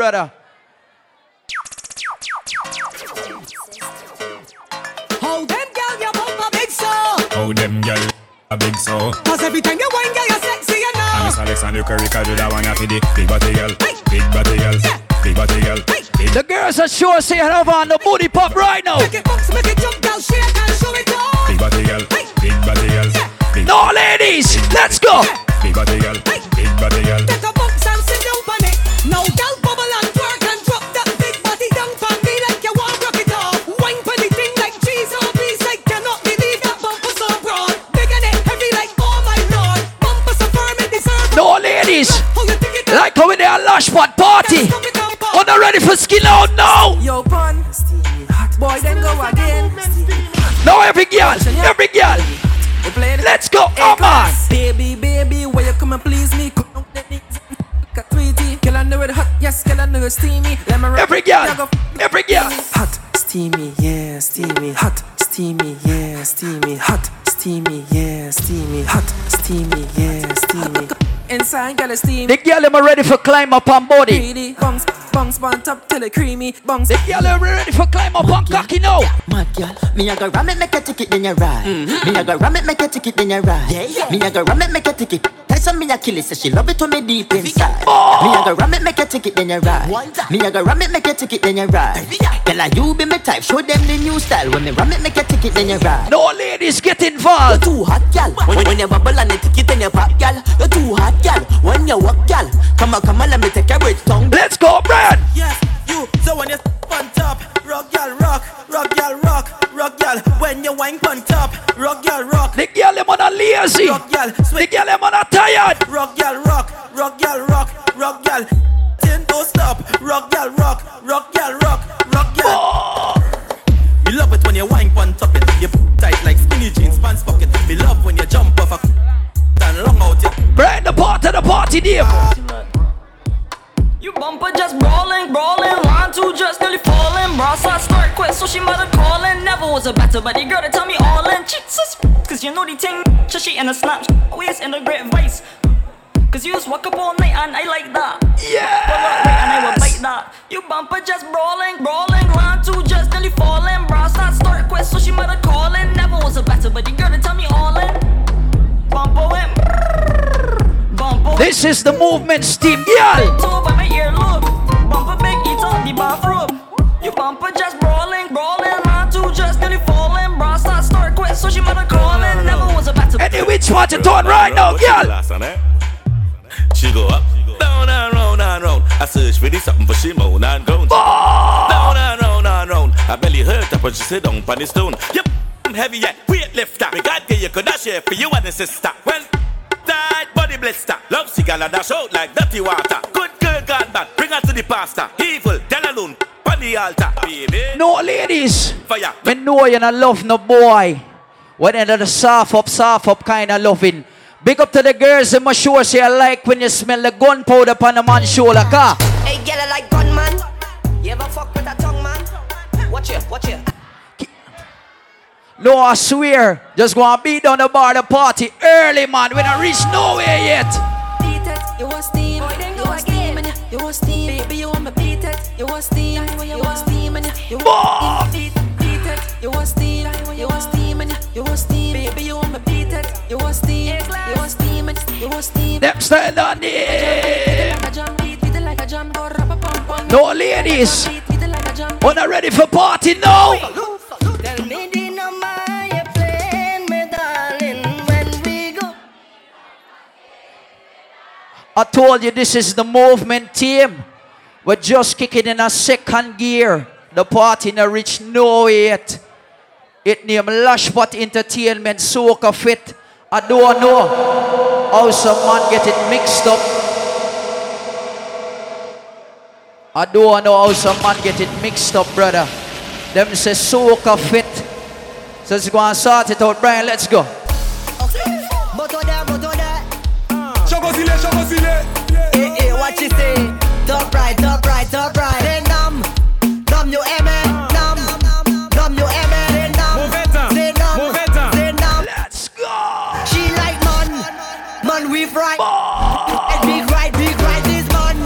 brother. How them girl you bump a big so? How them girl a big so? Cause every time you wine, girl, you're sexy, you know. Miss Alexander Curry, cause you that one happy the big body girl, big body girl, big body girl, big The girls are sure saying over on the booty pop right now. Make it bounce, make it jump, girl, shake and show it off. big body girl, big body girl, big No, ladies, let's go. big body girl, big body girl. How we there a lash pot party. Stop it down, pop. On the ready for skin out now. Yo, pun. Boy, then go again. Now every girl, every girl, We play the let's go, man. class. Baby, baby, where you come and please me? Come on, let me Got tweety. Girl, I know it hot. Yes, girl, I know steamy. Let me Every girl, every girl. Hot, steamy, yeah, steamy. Hot, steamy, yeah, steamy. Hot, steamy. Inside, girl, it's steamy. The girl am ready for climb up on body. Greedy. Bungs, bungs, on top till it creamy. Bungs. The girl am ready for climb up on cocky now. Mad girl, me a go ram it, make a ticket, then you ride. Mm-hmm. Me a go ram it, make a ticket, then you ride. Me a go ram it, make a ticket. Tyson me a kill it, say she love it when me deep inside. Me a go ram it, make a ticket, then you ride. Me a go ram it, make a ticket, then you ride. Girl, like you be me type, show them the new style. When me ram it, make a ticket, then you ride. No ladies get involved. You're Too hot, gal. When, when you bubble on the ticket, then you pop, gal. You're too hot, gal. When you walk, gal. Come on, come on, let me take a breath, tongue. Let's go, Brad. Yes, you. So when you on top, rock y'all rock, rock y'all rock, rock y'all. When you wine on top, rock y'all rock, The girl am on a lazy. rock y'all. The girl am on a tired. rock y'all rock, rock y'all rock, rock. Ten don't stop, rock y'all rock, rock y'all rock, party, Dave. You bumper just brawling, brawling, line two just nearly falling. Bras I start quick, so she mother calling. Never was a better buddy girl to tell me all in. Jesus, cause you know the thing, she in a snap, always in a great vice. Cause you just walk up all night and I like that. Yeah. Pull up right and I will bite that. You bumper just brawling, brawling, line two just nearly falling. Bras I start quick, so she mother calling. Never was a better buddy girl to tell me all in. Bumper went. Bumper This is the movement, steam girl. Toe by my earlobe. Bumper big eat up the bathroom. You bumper just brawling, brawling. Man two just nearly falling. Bra start start quit, so she mother calling. Never was a better. Any which part you turn right now, girl. She go up, down and round and round. I search for this something for she moan and groan. Down and round and round. I belly hurt up when she sit down on the stone. Yep, I'm heavy yet, weight lifter. Me God you could dash here for you and the sister. Well, tight body blister. Love cigar and dash out like dirty water. Good girl gone bad, bring her to the pastor. Evil, tell alone, on the altar. Baby, No ladies. fire. Me know you not love no boy. When end of the soft up, soft up kind of loving. Big up to the girls in my sure say I like when you smell the gunpowder upon a man's shoulder. Car. Hey, girl, I like gunman. You ever fuck with a tongue man? Watch it, watch it. No, I swear. Just go and beat down the bar, the party early, man. We don't reach nowhere yet. Beat it, you want steam, you want steam, and you want steam, baby, you want me beat it, you want steam, you want steam, and you want beat, beat it, you want steam, you want steam, and you want steam, baby, you want me beat it, you want steam, you want steam, and you want steam. Them stand on it. it like a jam, beat beat it like a jam, go rap a pum pum. No ladies. Beat beat it like a jam. When I ready for party now. I told you this is the movement team. We're just kicking in a second gear. The party no reach nowhere yet. It name Lashpot Entertainment Soca Fete. I don't know how some man get it mixed up. I don't know how some man get it mixed up, brother. Them say Soca Fete. So let's go and sort it out, Brian. Let's go. vaciller, j'ai vacillé. Hey, eh, eh, hey, what you say? Top right, top right, top right. Hey, nam, nam, yo, aimé. Nam, eh, nam, yo, aimé. Hey, nam. Mauvais nam. Mauvais nam. Let's go. She like man, man, we fry. And big ride, big ride, this man.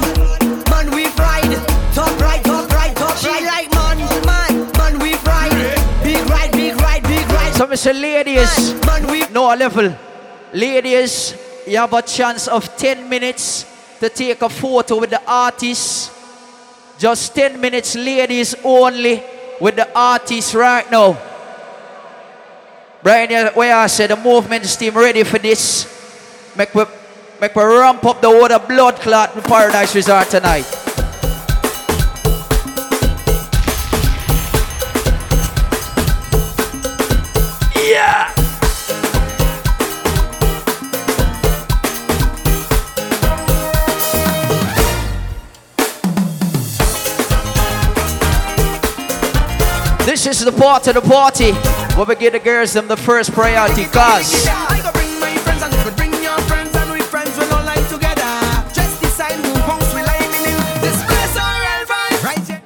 Man, we fried. Top right, top right, top right. She like man, man, man, we fried. Big ride, big ride, big ride. So, Mr. Ladies, man, man, we... no level. Ladies, you have a chance of 10 minutes to take a photo with the artist. Just 10 minutes, ladies only, with the artist right now. Brian, where I said the movements team ready for this. Make we, make we ramp up the water blood clot in Paradise Resort tonight. This is the part of the party where we give the girls them the first priority cause I go bring my friends and you could bring your friends and we friends will all line together. Just decide who punks we line in this place or else right here.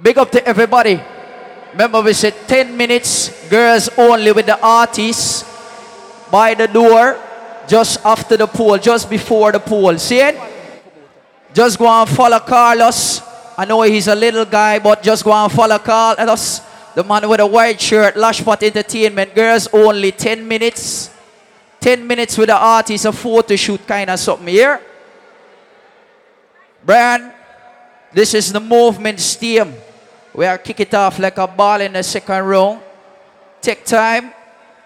Big up to everybody. Remember, we said 10 minutes, girls only with the artists by the door, just after the pool, just before the pool. See it? Just go and follow Carlos. I know he's a little guy, but just go and follow Carlos. The man with a white shirt, Lashpot Entertainment. Girls only 10 minutes. 10 minutes with the artist, a photo shoot kind of something here. Brian, this is the movement steam. We are kick it off like a ball in the second round. Take time.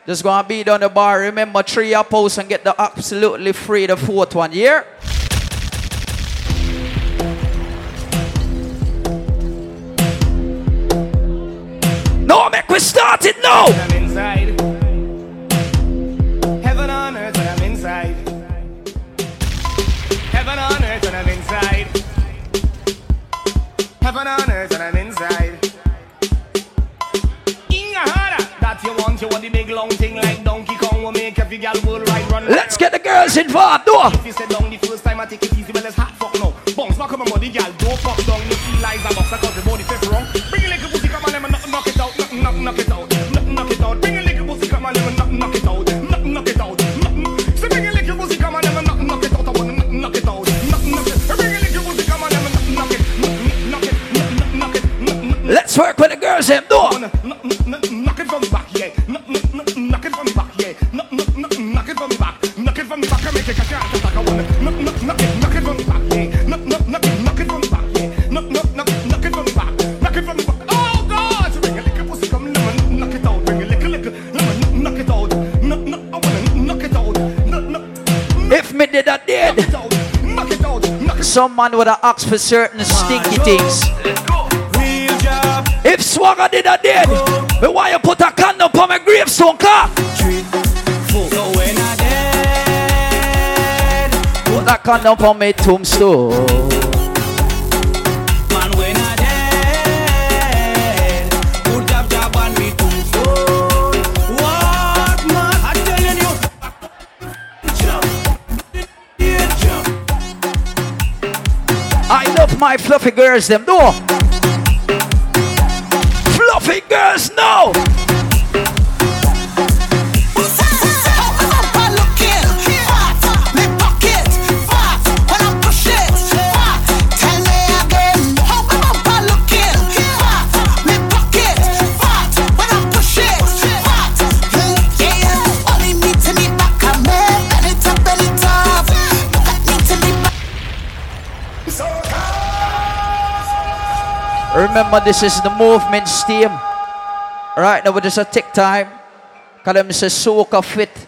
Just gonna beat on the bar. Remember, three up and get the absolutely free the fourth one. Here. No, make we start it now. I'm inside. Heaven on earth when I'm inside. Heaven on earth when I'm inside. Heaven on earth when I'm inside. That you want, you want the big long thing like Donkey Kong will make every gal will ride run. Let's get the girls involved. No. If you sit down the first time I take it easy, well it's hot fuck no. Bounce back on my body, gal. Don't fuck down. You feel like a boxer cause work with the girls. Them. No. Knock, it from the back, yeah. Knock, it from the back, yeah. Knock, it from the back. Knock it from the back and make it catch out attack. I wanna knock, knock, knock it, knock it from the back, yeah. Knock, knock, knock it, knock it from the back, yeah. Knock, knock, knock, knock it from the back. Knock it from the back. Oh God! So bring a little pussy, come, knock it out. Bring a little, little, knock it out. Knock, knock, I wanna knock it out. Knock, knock, If me did I did. knock it out. Knock it out. Some man would have asked for certain stinky things. Job. If Swagger did I did, but why you put a condom on my gravestone car? So when I dead, Put that condom on my tombstone. man, when I dead, put on tombstone. What man? I'm telling you. Jump. Jump. I love my fluffy girls, them no. Girls, no. Remember, this is the movement team. Right now, we just a take time. Call them say soca fete.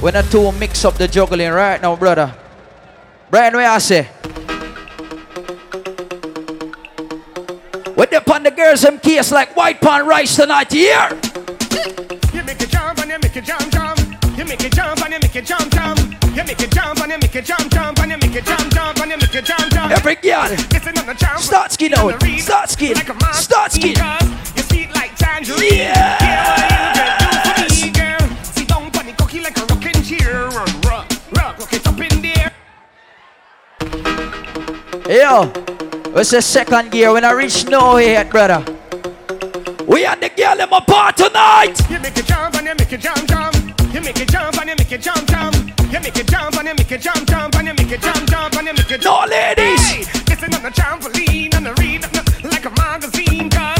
When the two mix up the juggling right now, brother. Brian, where I say? With the on the girls, them case like white pan rice tonight, here. You make it jump and you make it jump jump. You make it jump and you make it jump jump. You make it jump and you make it jump jump and you make it jump jump and you make it jump jump. Every girl. Listen on the jump. Start skin out. Start skin. Like a man Start skin. Tangerine. Yeah. Yeah, what you can do for me, girl. Sit down on the cocky like a rocking chair. Run, rock, rock, rock it up in there. Yo, it's the second gear when I reach no yet, brother. We and the girl them apart tonight. You make it jump and you make it jump jump. You make it jump and you make it jump jump. You make it jump and you make it jump jump and you make it jump jump and you make it No, ladies. Hey, listen on the trampoline and the read uh, like a magazine, cause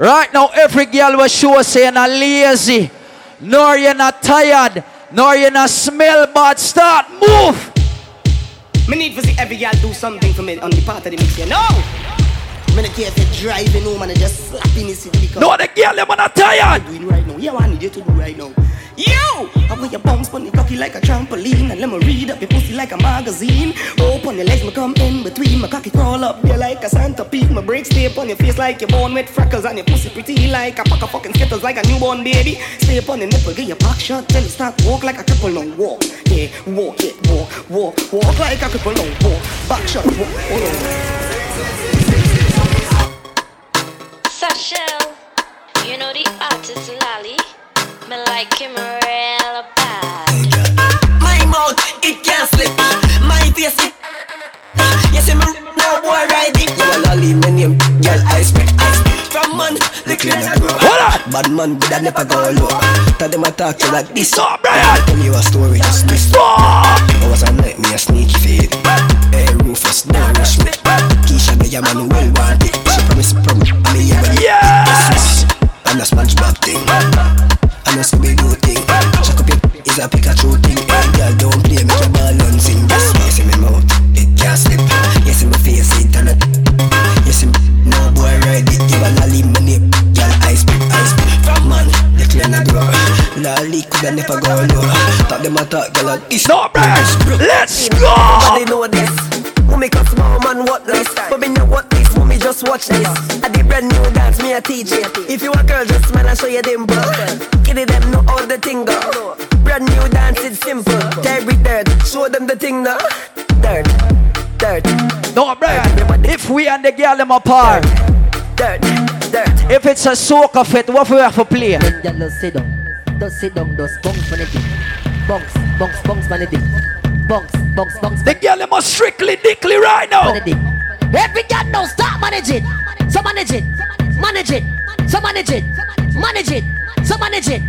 Right now, every girl will show us saying not lazy, nor you're not tired, nor you're not smell bad. Start, move! Me need to see every girl do something for me on the part of the mix here. No! Me not care if you're driving home and just slapping his seat because No, the girl, them are not tired. doing right now. Yeah, what I need you to do right now. You! Want your bounce on the cocky like a trampoline. And let me read up your pussy like a magazine. Open your legs, me come in between. My cocky crawl up there like a Santa centipede My brakes stay on your face like you're born with freckles. And your pussy pretty like a pack of fucking skittles Like a newborn baby. Stay up on the nipple, get your back shot Till you start walk like a cripple Now walk, yeah, walk, yeah, walk, walk Walk like a cripple, now walk. Back shot, walk, hold on Satchel, you know the artist Lolly. Me like him real bad. My mouth, it can't slip. My face, it. You see me, no boy ride it. You a lolly, my name, girl, I speak, I speak. From man, the clean I grow. Bad man, but I never go low. Tell them I talk to like this. Stop, Brian. Tell you a story, just this. I was a night, me a sneaky fade. Hey, Rufus, don't rush me. Keisha, me a man, well wanted. She promise, promise, me a girl them apart, dirt, dirt. if it's a soca fete, what we have to play? Girl just sit down, just sit down, just bounce on thing, bounce, bounce, bounce on thing, bounce, bounce, bounce The girl them are strictly dickly right now. Every girl now start manage it, so manage it, manage it, so manage it, manage it, so manage it.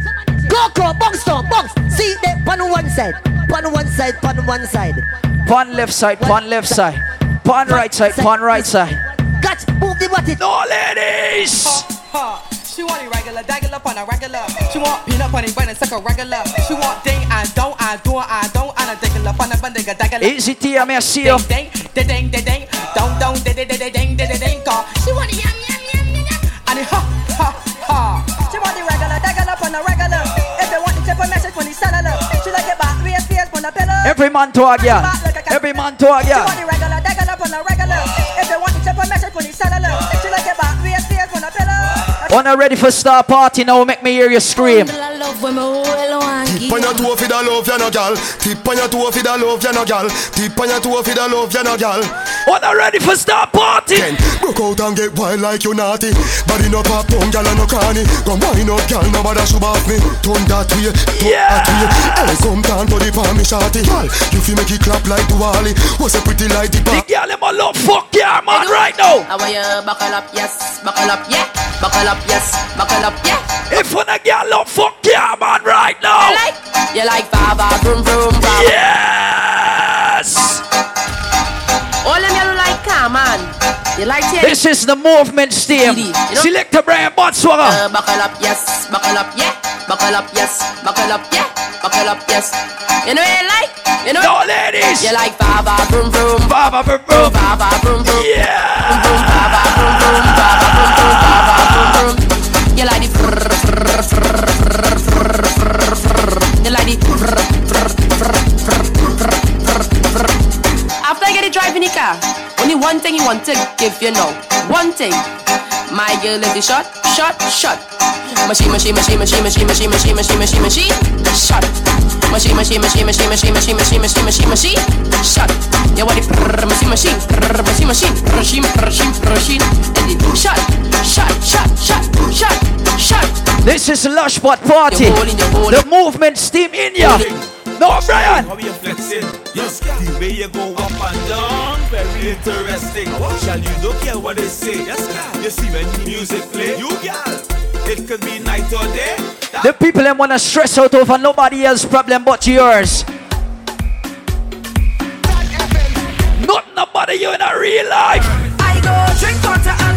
Go, go, bounce down, bounce. See them on one side, on one side, on one side. Pan left side, pan left side. Pan right side, pan right side. Catch, move the body. No, ladies! Ha. She want it regular, daggler on a regular. She want peanut bunny bread and suck a regular. She want ding and don't, I do, I don't, and a daggler on a bandiga daggler. Easy tia, merci. oh. Ding, ding, ding, ding, ding, don't, don't, ding, ding, ding, ding, ding, ding, ding, call. She want it yum, yum, yum, yum, yum. And it ha, ha, ha. She want the regular, daggler on a regular. If they want the chip message when he cellular. She like it back, waist, waist, on a pillow. Every man to a girl. Every man to a She want the regular, daggler on a regular. con el Sara Wanna ready for star party now? Make me hear you scream. I love when me hold on. Tip on your toe for the love, you no gal. Tip on your toe for the love, you no gal. Tip on your toe for the love, you no gal. Wanna ready for star party? Then broke out and get wild like you naughty. Body no pop down, gal and no cranny. Go wind up, gal, nobody should off me. Turn that way, turn that way. Hey, come down to the palm, me shawty. Gal, you feel make it clap like Duali. Was a pretty like the The pop. girl them a love fuck yeah man right now. I want you buckle up, yes, buckle up, yeah, buckle up, yes, buckle up, yeah. If wanna girl love fuck yeah man right now. You like, you like baba, vroom vroom, baba. Yes. All them yellow like come on. You like it? This is the movement steam. You know- Select a brand Bad Swagga. Uh, buckle up, yes, buckle up, yeah, buckle up, yes, buckle up, yeah, buckle up, yes. You know you like? You know? No ladies. You like baba, vroom vroom, Baba bro bro. baba, vroom vroom. Yeah. Vroom, vroom vroom, baba, vroom vroom, baba, vroom vroom. You like frrr. You like frrr. After I get it driving the car, only one thing you want to give you know. One thing. My girl is the shot, shot, shot. Machine, machine, machine, machine, machine, machine, machine, machine, machine, machine, shot. Machine, machine, machine, machine, machine, machine, machine, machine, machine, machine, shot. You want the prrr, machine, machine, machine, machine, machine, machine, machine, and the shot, shot, shot, shot, shot, shot. This is Lash Pot Party. You're holding, you're holding. The movement steam in ya. No Brian. How you flexing? Yes, the way you go up and down, very interesting. Shall you look at what they say? Yes, you see when the music play, you gal. It could be night or day. The people them wanna stress out over nobody else's problem but yours. Not nobody you in a real life. I go drink water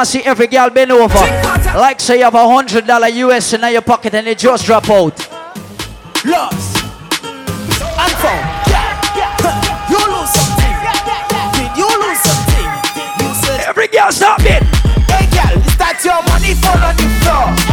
want to see every girl bend over. Like say you have a hundred dollar US in your pocket and it just drop out. Lost. I'm from. You lose something. Did you lose something? You said. Every girl stop it. Hey girl, is that your money fall on the floor?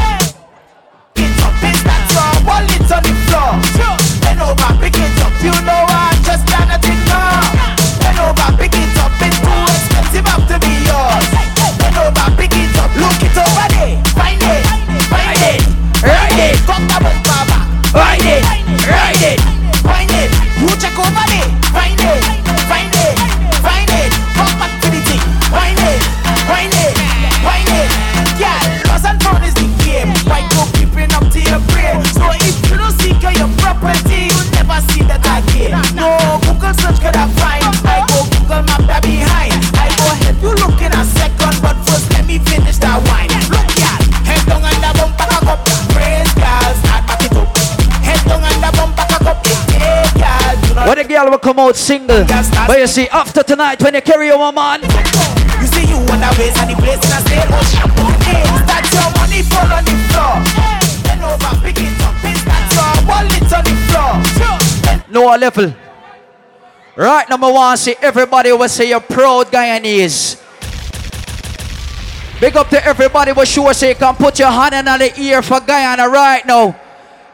Come out single. But you see, after tonight, when you carry your man, You see you on the ways and the place in a state. Hey, that your money fall on the floor? Bend over, pick it up. Is that your wallet on the floor? no level. Right number one, see everybody will say you're proud Guyanese. Big up to everybody will sure say you can put your hand in the ear for Guyana right now.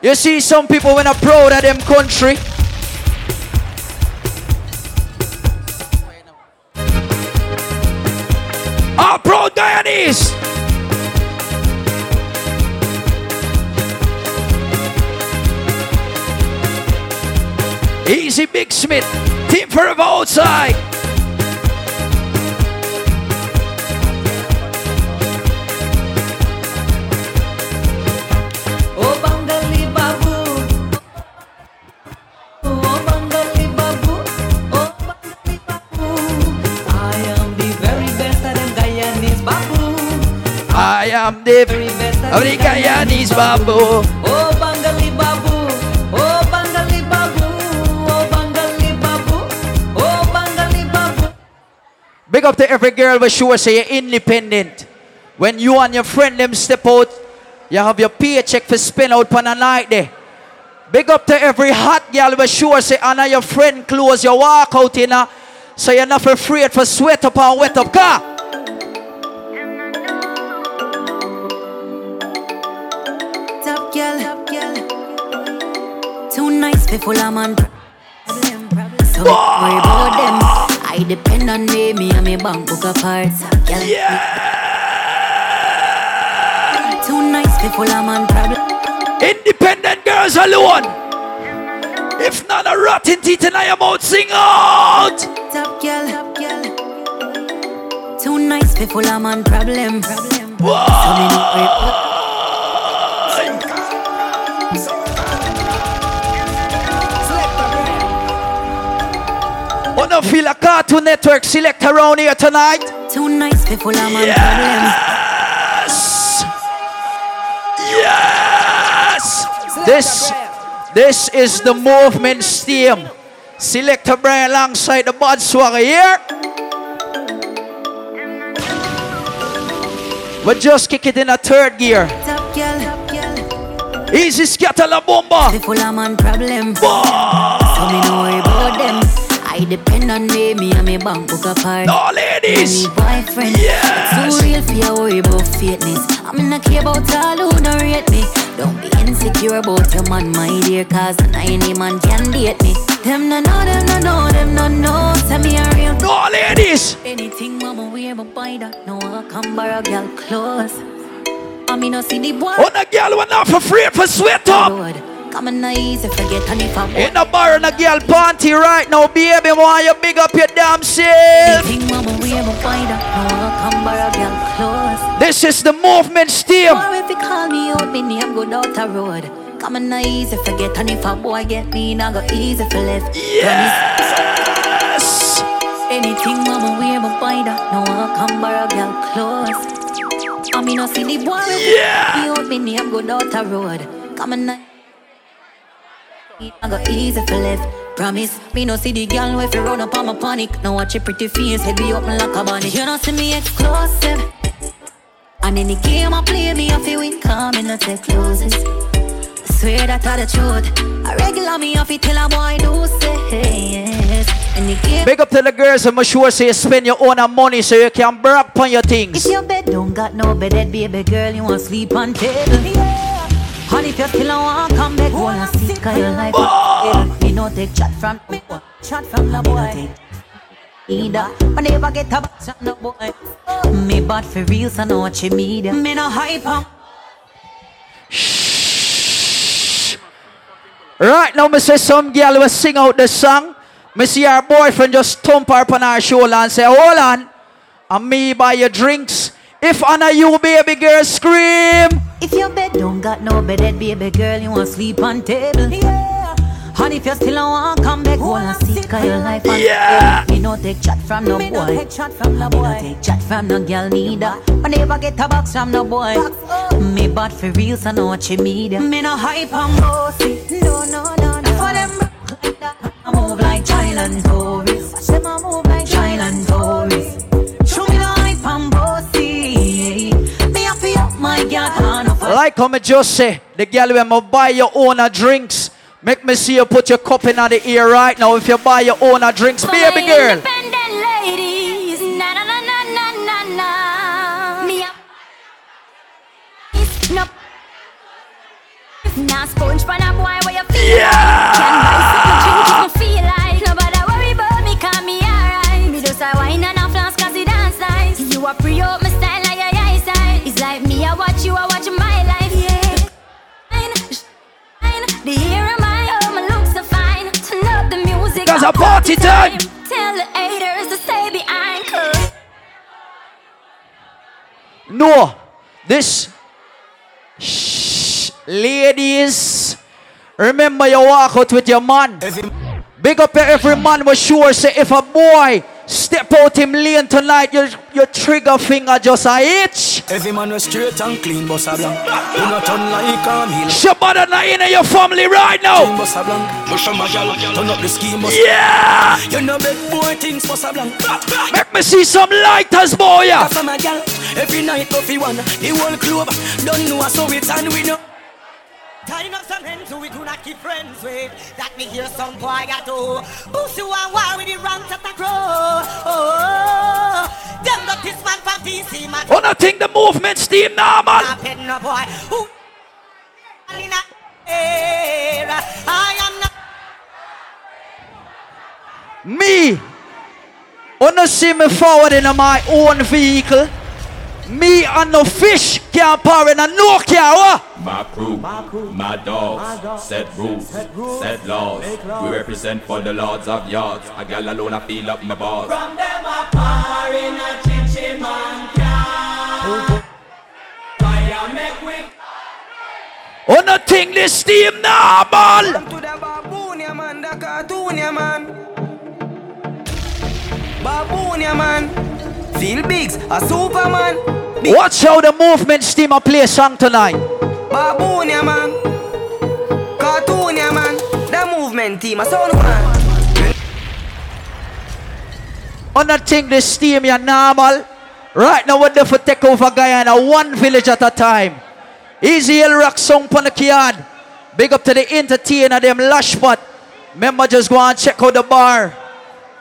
You see some people when are proud of them country. Proud Guyanese. Easy Big Smith. Team forever outside. I am the very best of Guyanese babu. Oh Bengali Babu, oh Bengali Babu, oh Bengali Babu, oh Bengali Babu. Big up to every girl but sure say you're independent. When you and your friend them step out, you have your paycheck for spin out on a night there. Big up to every hot girl but sure say honor your friend clothes your walk out in a so you're not afraid for sweat up and wet up car. Girl. Too nice for full of man. So worry about them. I depend on me, me and me bank book apart. Girl. Too nice for full of man. Problem. Independent girls alone. If not a rotten teeth in your mouth, sing out. Top girl, top girl. Too nice for full of man. Problem, problem. So me no worry Wanna feel a Cartoon Network select around here tonight? Nice for full of man. Yes. Yes. This, this is the movement team. Selector Brian alongside the Bad Swagga here. We just kick it in a third gear. Top girl, top girl. Easy scatter la bomba. The full of man problem. So me no worry about them. I I depend on me, me and me bank book apart. No, ladies. Me boyfriend. Yes. Too real for your worry about fakeness. I'm in a care about all who don't rate me. Don't be insecure about your man, my dear, cause not any man can date me. Them no know, them no know, them no know. Tell me a real. No, ladies. Anything mama wear, but buy that. No, I come borrow girl clothes. I mean, no see the boy. On a girl went off for free for sweat up. Come on, easy forget and if I In the bar in a girl panty right now, baby. Want you big up your damn self. Anything mama wear, but buy that. No, I come borrow girl clothes. This is the movement steam. If you call me out, me name go down the road. Come on, easy forget and if a boy get me, now go easy for left. Yes. Anything mama wear, but buy that. No, I come borrow girl clothes. I mean, no see the boy. Yeah. Me out, me name go down the road. Come on, I go easy for left. Promise, me no see the girl if you run up on my panic. Now watch your pretty face, head be open like a bunny. You don't see me exclusive. And in the game I play, me off you win, come in, not take closes. Swear that I the truth. I regular me off it till a boy do say yes. In the game, Big up to the girls and make sure say you spend your own money so you can brag on your things. if your bed don't got no bed, that baby girl, you want sleep on table. Yeah. And if you still don't want come back, go and see, cause your life is Me no take chat from me, chat from the boy. Either, I never get a box from the boy. Me bad for real, so no watch your media. Me no hype on. Right now, me say some girl will sing out the song. Me see her boyfriend just thump her upon her shoulder and say, Hold on. And me buy your drinks. If honor you, baby girl, scream. If your bed don't got no bed, baby girl, you want sleep on table. Yeah. And if you still don't want come back, go and see, cause your life on Yeah. Me no take chat from no boy. Me no take chat from no boy. Me no take chat from no girl neither. I never get a box from no boy. Oh. Me bad for real, so no watch your media. Me no hype on bossy. No, no, no, no. For them rock like that. I move like child and tourist. Watch them I move like child and tourist. Show me no hype on Like how me just say, the girl when me buy your own drinks. Make me see you put your cup in the ear right now. If you buy your own a drinks, baby girl. Independent ladies, na na na. Me up, no. Now sponge pan a boy where you feel Yeah. The hair of my home looks so fine. Turn up the music. 'Cause a party time. Tell the haters to stay behind. 'cause No, this. Shh, ladies, remember you walk out with your man. Big up every man was sure say if a boy step out him lane tonight, your your trigger finger just a itch. Every man was straight and clean, boss a blank. You not turn like a meal. Shabada not in your family right now. Clean, boss a blank. Push on my gal, turn up the scheme, boss. Yeah. You know big boy things, boss a blank. Make me see some lighters, boy. yeah. From a gal, every night coffee one, the whole club don't know so it's and we know. Tying up some hands who we do not keep friends with. That me hear some boy got to boost you and war with the ranks of the crow. Oh, them got this man from DC man. Oh, I think the movement steam normal. Not petting no boy who in a air. I am not. Me, oh, wanna see me forward in my own vehicle. Me and no fish can't power in a no car. My crew, my dogs, set rules, set laws. We represent for the lords of yards. A gal alone, I feel up my balls. From them a power in a chinchin man car. Fire make we oh, Wanna think this steam normal. To the baboon, yeah man, the cartoon, yeah man. Baboon, yeah man. Feel bigs, a superman. Watch how the movement steam a play song tonight. Baboon, yeah man. Cartoon, yeah man. The movement team, a sound man. Wanna think this steam ya normal. Right now we're there for take over Guyana, one village at a time. Easy Hill Rock song pon the keyard. Big up to the entertainer, them lush spot. Remember just go and check out the bar.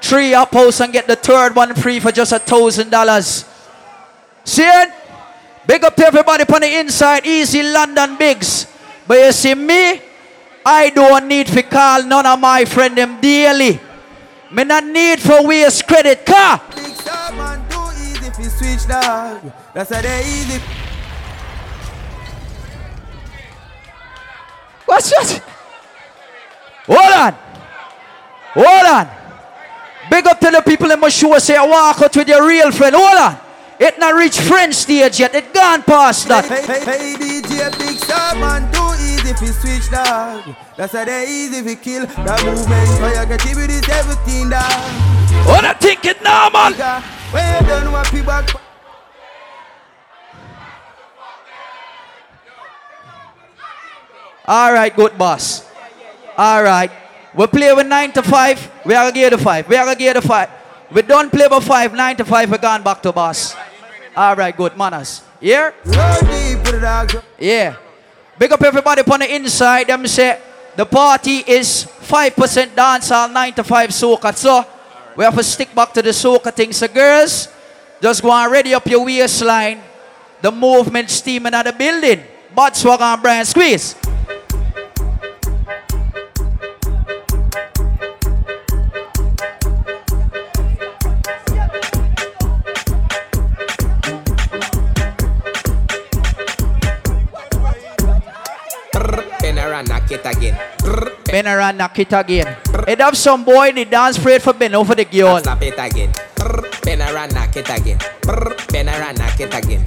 Three up house and get the third one free for just a thousand dollars. See it? Big up to everybody on the inside, easy London bigs. But you see me, I don't need to call none of my friend them daily. Me not need for waste credit car. Big star man, too easy if you switch dog. That's how they easy. What's that? Hold on. Hold on. Big up to the people in my show say I walk out with your real friend. Hold on. It not reach friend stage yet. It gone past that. Hey, hey, hey, DJ Big Star man, too easy if you switch dog. That's how they easy if you kill the movement. So you get it with everything dog. What I think it now, man? When you done what people back. All right, good boss. All right. We play with 9 to 5. We are going to give 5. We are going to give 5. We don't play with 5. 9 to 5. We're going back to boss. All right, good manners. Here? Yeah. Big up everybody on the inside. Them say the party is 5% dancehall, 9 to 5 soca. So we have to stick back to the soca thing. So girls, just go and ready up your waistline. The movement steaming at the building. Bud swag on Brian Squeeze. It again. Bend around, knock it again. It have some boy in the dance parade for Ben over the girl. Slap it again. Bend around, knock it again. Bend around, knock it again.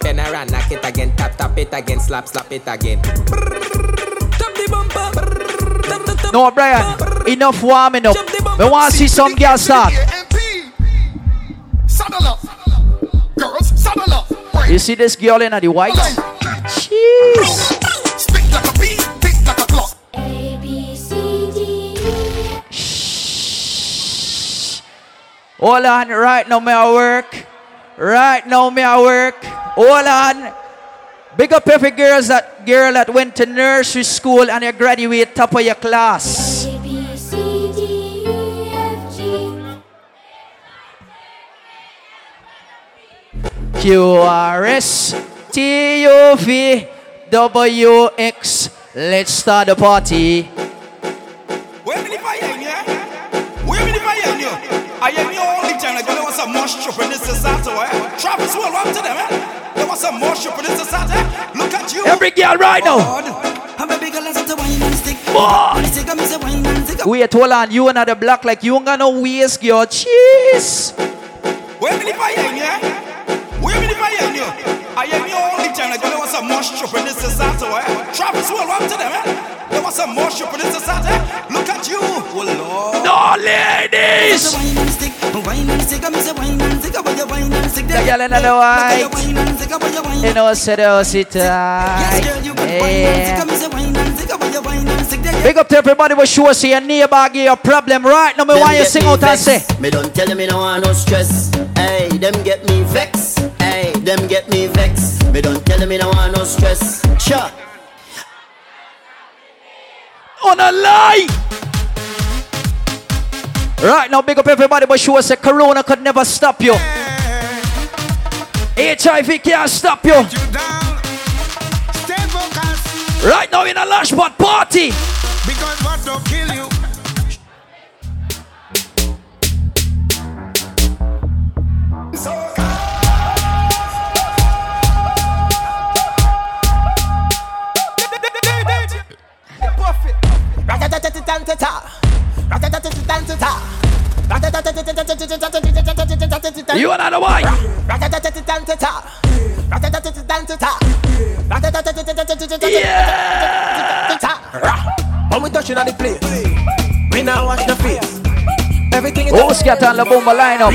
Bend around, knock it again. Tap, tap it again. Slap, slap it again. No, Brian, enough warming up. We want to see some girls start. Saddle up. Girls, saddle up. You see this girl in the white? Jeez. Hold on, right now me I work. Right now me I work. Hold on. Big up every girls that girl that went to nursery school and you graduate top of your class. Q R S T U V W X. Let's start the party. There was some in this society. eh? Travis will run to them. eh? There was some more shop in this society. Look at you. Every girl right now. I'm a big girl to wine and stick. Boy. Stick me say wine and stick. Wait, hold on. You another black like you ain't got no waist, girl. Cheese. Where me the fire in here? Where me the fire in here? I am the only time like there was some more shop in this society. eh? Travis will run to them. eh? There was some more shop in this society. Look at you. Oh Lord. No ladies. The girl in the white. You know, say the sit tight. Yeah. Big up to everybody who sure see your neighbor give you a problem right now. Me Them want you get sing me out and say. Me don't tell them me no want no stress. Hey, them get me vex. Hey, them get me vex. Me don't tell them me no want no stress. Sure. On a lie. Right now, big up everybody but sure say Corona could never stop you. HIV can't stop you. Right now in a lash pot party. Because what don't kill you. You and the white. When we touching on the place, we now wash the face. Everything is Oh, scatter and the bomber line up.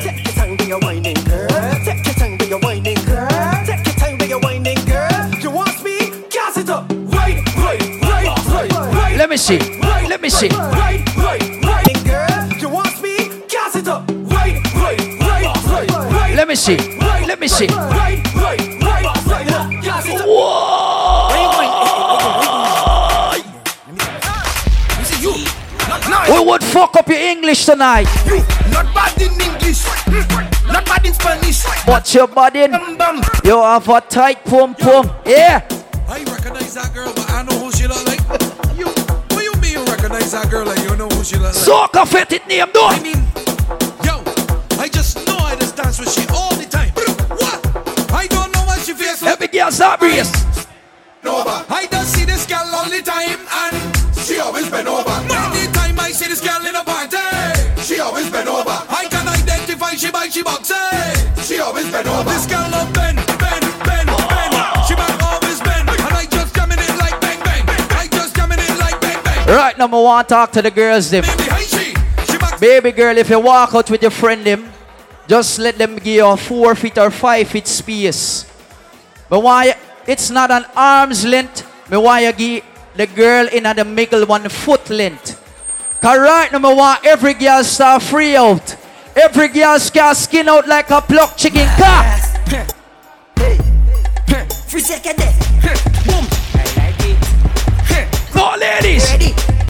Take your time when you're whining, girl. Take your time when you're whining, girl. Take your time when you're whining, girl. You want speed? Gas it up. Right, right, right, right, right. Let me see. Let me see. Right, right, right, girl. You want speed? Gas it up. Right, right, right, right, right. Let me see. Let me see. Right, right, right, right. Gas it up. Wait, would fuck up your English tonight. You not bad in English, not bad in Spanish. What's your body? You have a tight pum pum. Yeah. I recognize that girl, but I know who she look like. That girl and you know who she look like? Soca fit it name, though. I mean, yo, I just know I just dance with she all the time. What? I don't know what she feels like. Every girl start brace. Nova. I don't see this girl all the time and she always been over. Anytime I see this girl in a party, she always been over. I can identify she by she boxy. She always been over. This girl love bend, Right now, I want to talk to the girls, them. Baby girl, if you walk out with your friend, them, just let them give you a four feet or five feet space. But why it's not an arm's length, me why you give the girl in the middle one foot length. Cause right now, I want every girl start free out. Every girl can skin out like a plucked chicken cock. Free second. Boom. So ladies, ready,